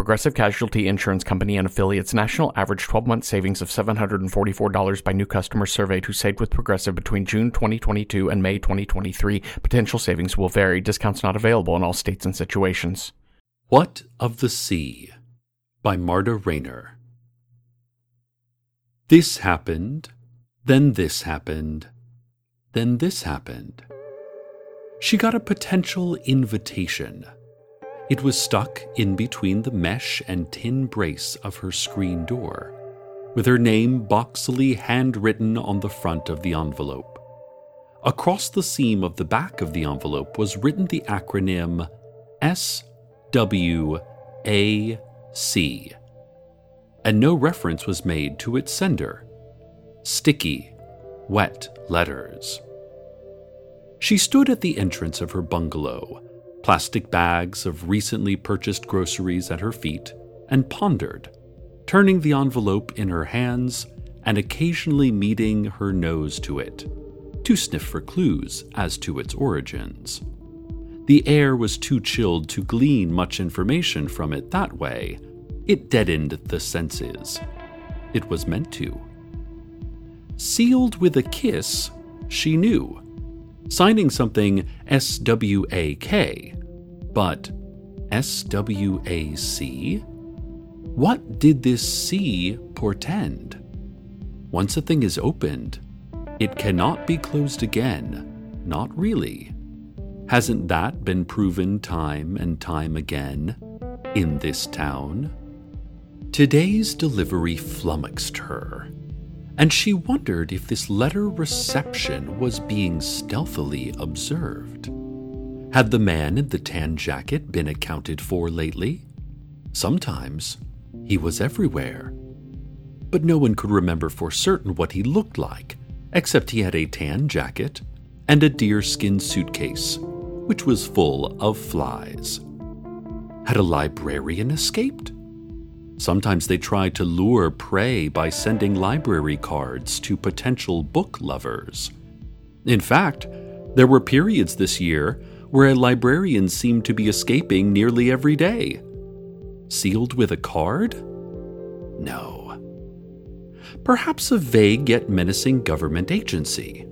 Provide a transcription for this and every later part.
Progressive Casualty Insurance Company and affiliates national average 12 month savings of $744 by new customers surveyed who saved with Progressive between June 2022 and May 2023. Potential savings will vary. Discounts not available in all states and situations. What of the Sea by Marta Rainer. This happened, then this happened, then this happened. She got a potential invitation it was stuck in between the mesh and tin brace of her screen door, with her name boxily handwritten on the front of the envelope. Across the seam of the back of the envelope was written the acronym SWAC, and no reference was made to its sender sticky, wet letters. She stood at the entrance of her bungalow plastic bags of recently purchased groceries at her feet, and pondered, turning the envelope in her hands and occasionally meeting her nose to it, to sniff for clues as to its origins. The air was too chilled to glean much information from it that way. It deadened the senses. It was meant to. Sealed with a kiss, she knew signing something SWAK. But SWAC? What did this C portend? Once a thing is opened, it cannot be closed again. Not really. Hasn't that been proven time and time again in this town? Today's delivery flummoxed her and she wondered if this letter reception was being stealthily observed. Had the man in the tan jacket been accounted for lately? Sometimes he was everywhere. But no one could remember for certain what he looked like, except he had a tan jacket and a deerskin suitcase, which was full of flies. Had a librarian escaped? Sometimes they try to lure prey by sending library cards to potential book lovers. In fact, there were periods this year where a librarian seemed to be escaping nearly every day. Sealed with a card? No. Perhaps a vague yet menacing government agency.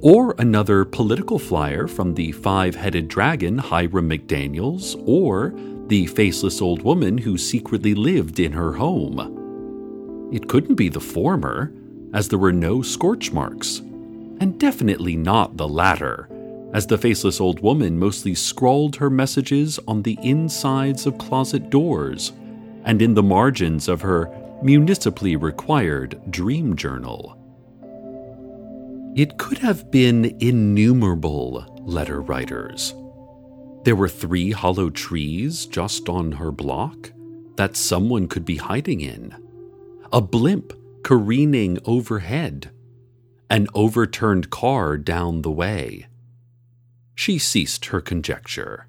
Or another political flyer from the five headed dragon Hiram McDaniels, or the faceless old woman who secretly lived in her home. It couldn't be the former, as there were no scorch marks, and definitely not the latter, as the faceless old woman mostly scrawled her messages on the insides of closet doors and in the margins of her municipally required dream journal. It could have been innumerable letter writers there were three hollow trees just on her block that someone could be hiding in, a blimp careening overhead, an overturned car down the way. She ceased her conjecture.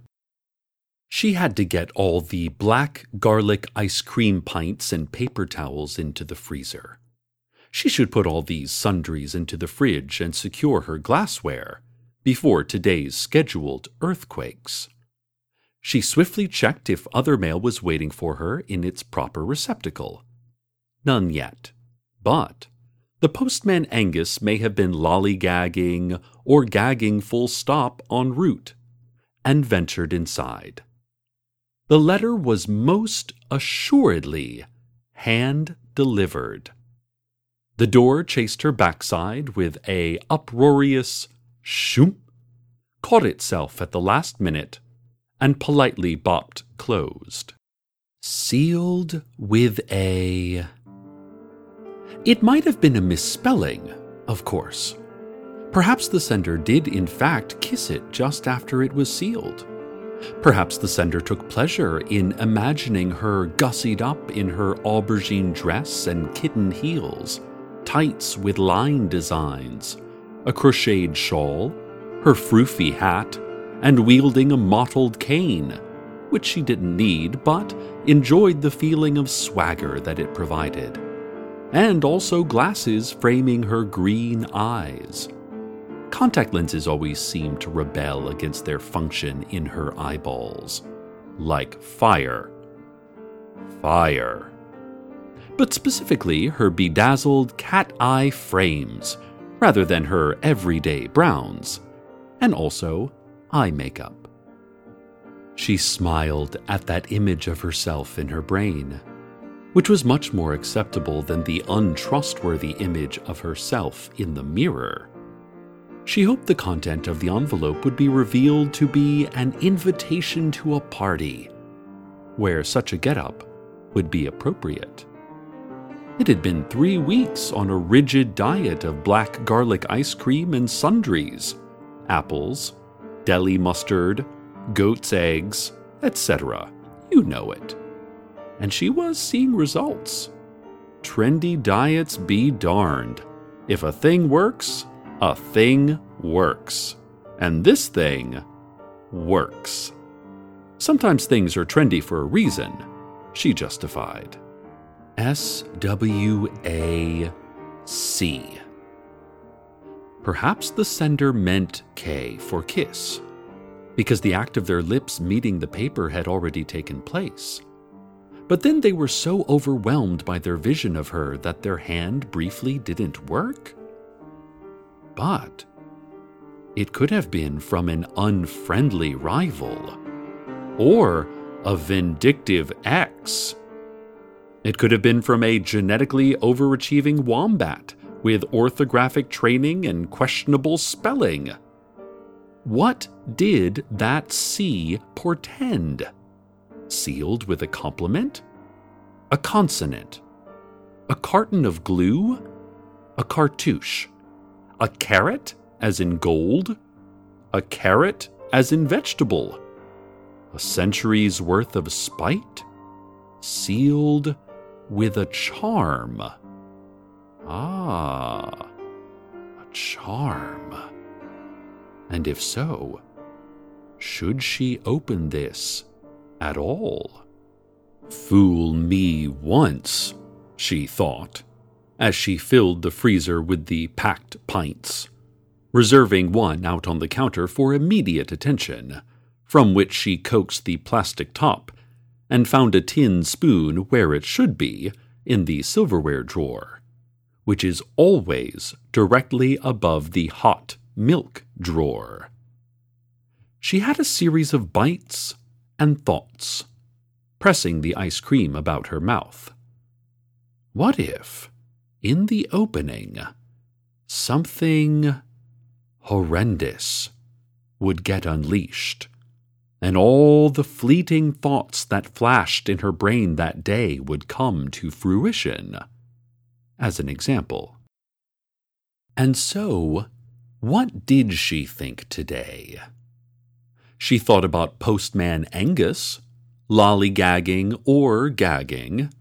She had to get all the black garlic ice cream pints and paper towels into the freezer. She should put all these sundries into the fridge and secure her glassware before today's scheduled earthquakes. She swiftly checked if other mail was waiting for her in its proper receptacle. None yet. But the postman Angus may have been lollygagging or gagging full stop en route, and ventured inside. The letter was most assuredly hand delivered. The door chased her backside with a uproarious shoom, caught itself at the last minute, and politely bopped closed. Sealed with a. It might have been a misspelling, of course. Perhaps the sender did, in fact, kiss it just after it was sealed. Perhaps the sender took pleasure in imagining her gussied up in her aubergine dress and kitten heels, tights with line designs, a crocheted shawl, her froofy hat, and wielding a mottled cane, which she didn't need but enjoyed the feeling of swagger that it provided, and also glasses framing her green eyes. Contact lenses always seemed to rebel against their function in her eyeballs. Like fire. Fire. But specifically, her bedazzled cat eye frames, rather than her everyday browns, and also eye makeup. She smiled at that image of herself in her brain, which was much more acceptable than the untrustworthy image of herself in the mirror. She hoped the content of the envelope would be revealed to be an invitation to a party, where such a getup would be appropriate. It had been three weeks on a rigid diet of black garlic ice cream and sundries, apples, deli mustard, goat's eggs, etc. You know it. And she was seeing results. Trendy diets be darned. If a thing works, a thing works. And this thing works. Sometimes things are trendy for a reason, she justified. S W A C. Perhaps the sender meant K for kiss, because the act of their lips meeting the paper had already taken place. But then they were so overwhelmed by their vision of her that their hand briefly didn't work? But it could have been from an unfriendly rival or a vindictive ex. It could have been from a genetically overachieving wombat with orthographic training and questionable spelling. What did that C portend? Sealed with a compliment? A consonant? A carton of glue? A cartouche? A carrot, as in gold? A carrot, as in vegetable? A century's worth of spite? Sealed with a charm. Ah, a charm. And if so, should she open this at all? Fool me once, she thought as she filled the freezer with the packed pints, reserving one out on the counter for immediate attention, from which she coaxed the plastic top and found a tin spoon where it should be in the silverware drawer, which is always directly above the hot milk drawer. She had a series of bites and thoughts, pressing the ice cream about her mouth. What if, in the opening, something horrendous would get unleashed, and all the fleeting thoughts that flashed in her brain that day would come to fruition. As an example. And so, what did she think today? She thought about Postman Angus, lollygagging or gagging.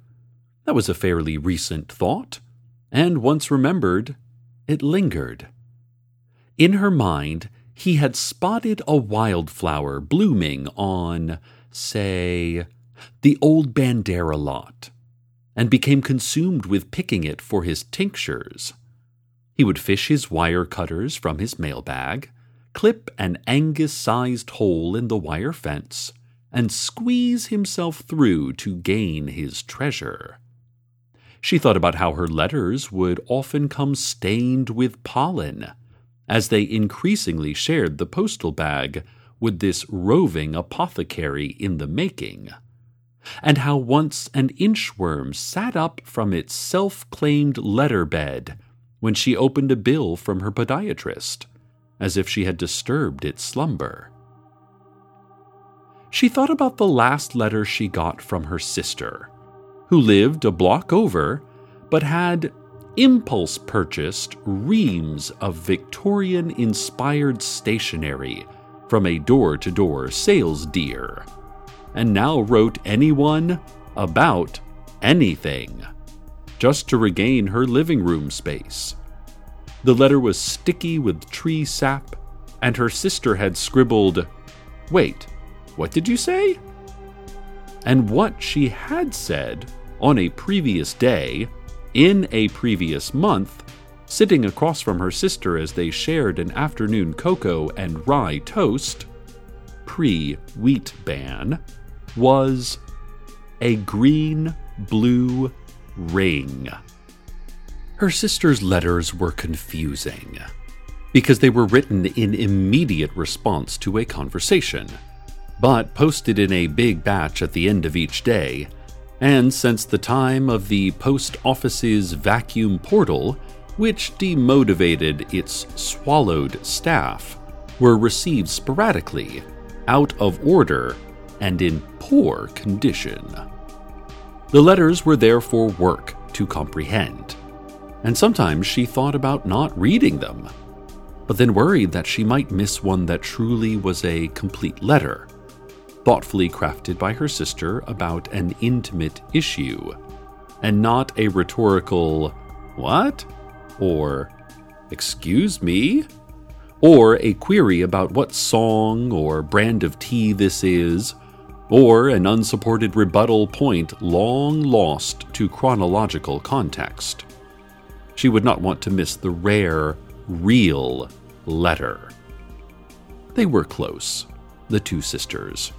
That was a fairly recent thought and once remembered, it lingered. In her mind, he had spotted a wildflower blooming on, say, the old Bandera lot, and became consumed with picking it for his tinctures. He would fish his wire cutters from his mailbag, clip an Angus sized hole in the wire fence, and squeeze himself through to gain his treasure. She thought about how her letters would often come stained with pollen, as they increasingly shared the postal bag with this roving apothecary in the making, and how once an inchworm sat up from its self claimed letter bed when she opened a bill from her podiatrist, as if she had disturbed its slumber. She thought about the last letter she got from her sister who lived a block over but had impulse purchased reams of Victorian inspired stationery from a door to door sales deer, and now wrote anyone about anything just to regain her living room space. The letter was sticky with tree sap, and her sister had scribbled, Wait, what did you say? And what she had said on a previous day, in a previous month, sitting across from her sister as they shared an afternoon cocoa and rye toast, pre wheat ban, was a green blue ring. Her sister's letters were confusing because they were written in immediate response to a conversation, but posted in a big batch at the end of each day. And since the time of the post office's vacuum portal, which demotivated its swallowed staff, were received sporadically, out of order, and in poor condition. The letters were therefore work to comprehend, and sometimes she thought about not reading them, but then worried that she might miss one that truly was a complete letter, thoughtfully crafted by her sister about an intimate issue, and not a rhetorical, What? or Excuse me? or a query about what song or brand of tea this is, or an unsupported rebuttal point long lost to chronological context. She would not want to miss the rare, real letter. They were close, the two sisters.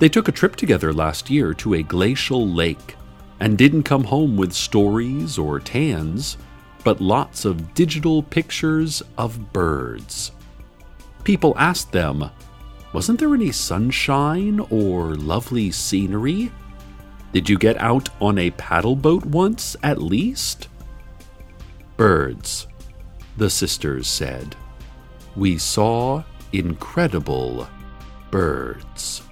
They took a trip together last year to a glacial lake and didn't come home with stories or tans, but lots of digital pictures of birds. People asked them, Wasn't there any sunshine or lovely scenery? Did you get out on a paddle boat once, at least? Birds, the sisters said. We saw incredible birds.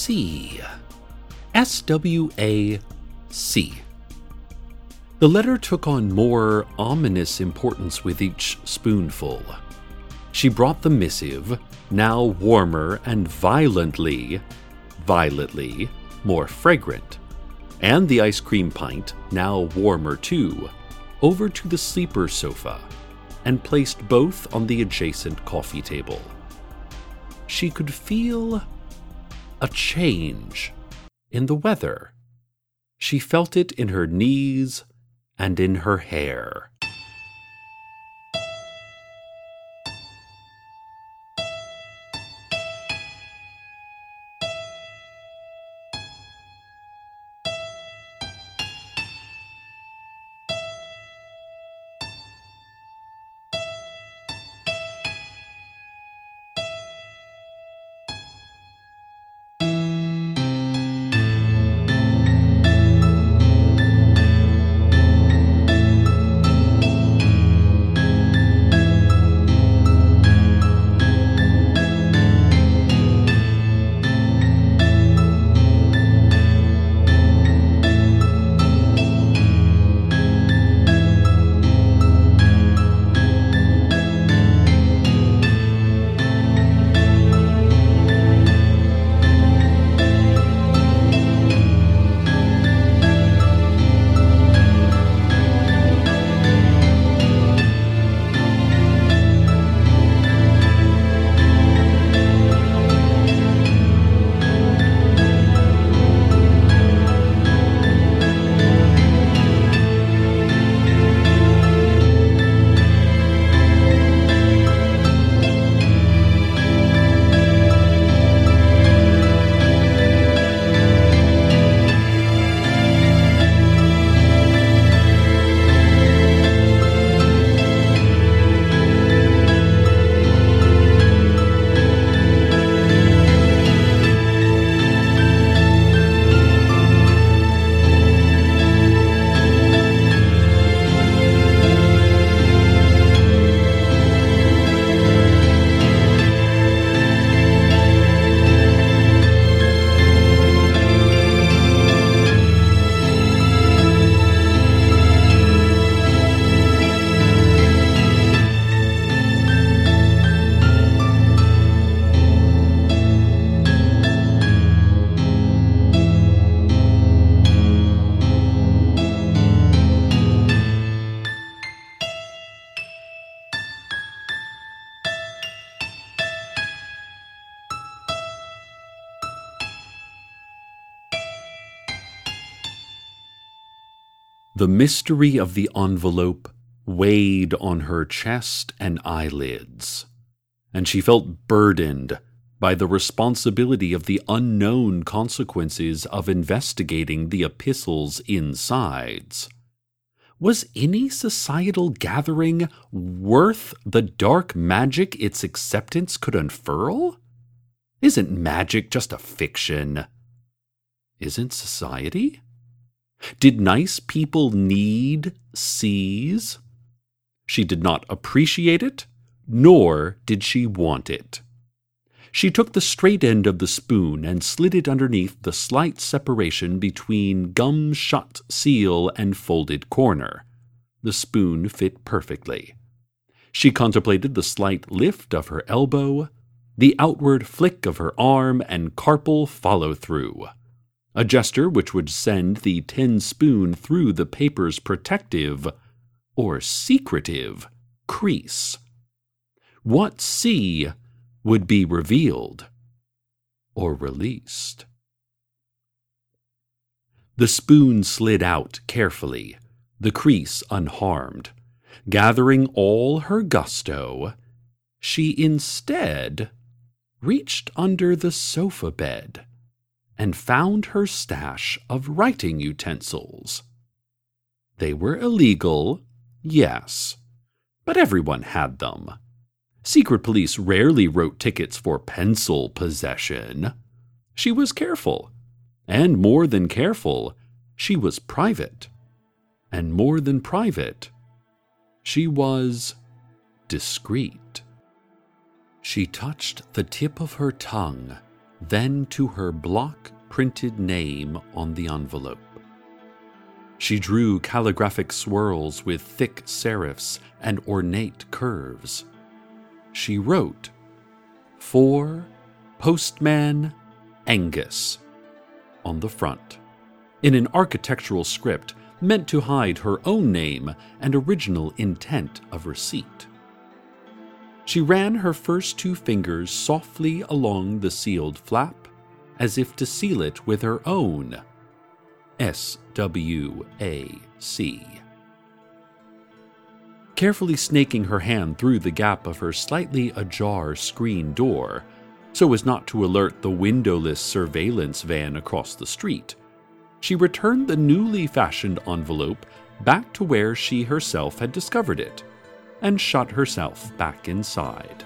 C. S W A C. The letter took on more ominous importance with each spoonful. She brought the missive, now warmer and violently, violently, more fragrant, and the ice cream pint, now warmer too, over to the sleeper sofa and placed both on the adjacent coffee table. She could feel a change in the weather. She felt it in her knees and in her hair. The mystery of the envelope weighed on her chest and eyelids, and she felt burdened by the responsibility of the unknown consequences of investigating the epistle's insides. Was any societal gathering worth the dark magic its acceptance could unfurl? Isn't magic just a fiction? Isn't society? Did nice people need seas? She did not appreciate it, nor did she want it. She took the straight end of the spoon and slid it underneath the slight separation between gum shut seal and folded corner. The spoon fit perfectly. She contemplated the slight lift of her elbow, the outward flick of her arm, and carpal follow through. A gesture which would send the tin spoon through the paper's protective, or secretive, crease. What sea would be revealed or released. The spoon slid out carefully, the crease unharmed. Gathering all her gusto, she instead reached under the sofa bed and found her stash of writing utensils. They were illegal, yes, but everyone had them. Secret police rarely wrote tickets for pencil possession. She was careful. And more than careful, she was private. And more than private, she was discreet. She touched the tip of her tongue, then to her block printed name on the envelope. She drew calligraphic swirls with thick serifs and ornate curves she wrote, For Postman Angus on the front, in an architectural script meant to hide her own name and original intent of receipt. She ran her first two fingers softly along the sealed flap, as if to seal it with her own S W A C carefully snaking her hand through the gap of her slightly ajar screen door so as not to alert the windowless surveillance van across the street. She returned the newly fashioned envelope back to where she herself had discovered it and shut herself back inside.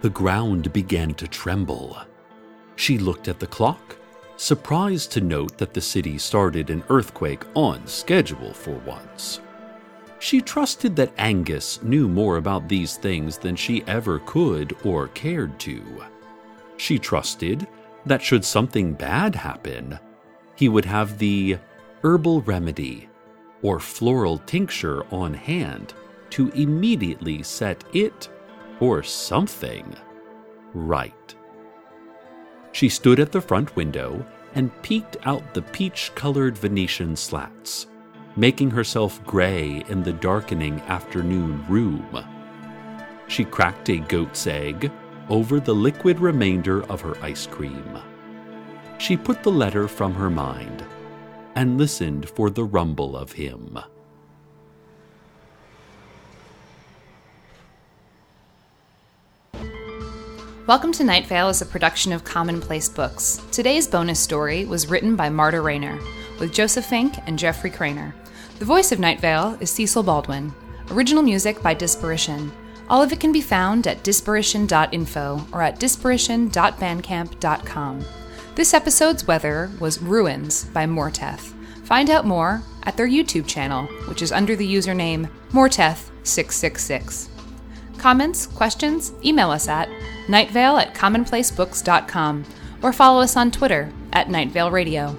The ground began to tremble. She looked at the clock, surprised to note that the city started an earthquake on schedule for once. She trusted that Angus knew more about these things than she ever could or cared to. She trusted that should something bad happen, he would have the herbal remedy or floral tincture on hand to immediately set it or something right. She stood at the front window and peeked out the peach colored Venetian slats making herself gray in the darkening afternoon room. She cracked a goat's egg over the liquid remainder of her ice cream. She put the letter from her mind and listened for the rumble of him. Welcome to Night Vale is a production of Commonplace Books. Today's bonus story was written by Marta Rainer, with Joseph Fink and Jeffrey Cranor. The voice of Night Vale is Cecil Baldwin. Original music by Disparition. All of it can be found at disparition.info or at disparition.bandcamp.com. This episode's weather was Ruins by Morteth. Find out more at their YouTube channel, which is under the username Morteth666. Comments, questions, email us at nightvale at commonplacebooks.com or follow us on Twitter at Nightvale Radio.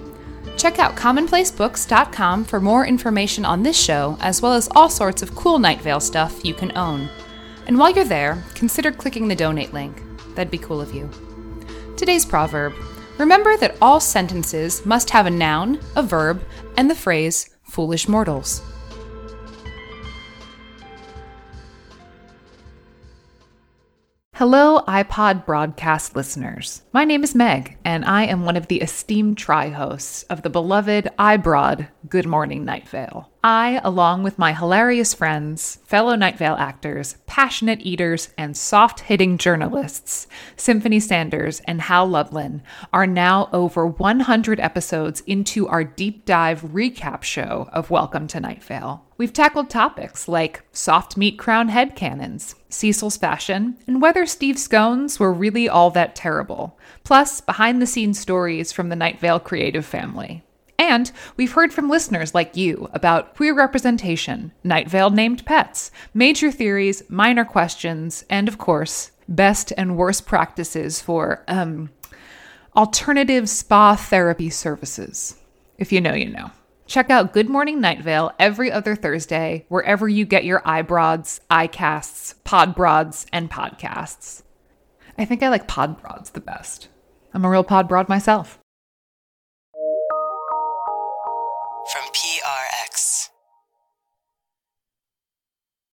Check out commonplacebooks.com for more information on this show, as well as all sorts of cool Night Vale stuff you can own. And while you're there, consider clicking the donate link. That'd be cool of you. Today's proverb Remember that all sentences must have a noun, a verb, and the phrase foolish mortals. Hello, iPod broadcast listeners. My name is Meg, and I am one of the esteemed tri hosts of the beloved iBroad Good Morning Night Vale. I, along with my hilarious friends, fellow Night Vale actors, passionate eaters, and soft hitting journalists, Symphony Sanders and Hal Lublin, are now over 100 episodes into our deep dive recap show of Welcome to Night Vale. We've tackled topics like soft meat crown head cannons, Cecil's fashion, and whether Steve scones were really all that terrible, plus behind the scenes stories from the Night Vale creative family. And we've heard from listeners like you about queer representation, Night Vale named pets, major theories, minor questions, and of course, best and worst practices for um, alternative spa therapy services. If you know, you know. Check out Good Morning Night Vale every other Thursday, wherever you get your iBroads, iCasts, Podbroads, and podcasts. I think I like Podbroads the best. I'm a real Podbroad myself. from.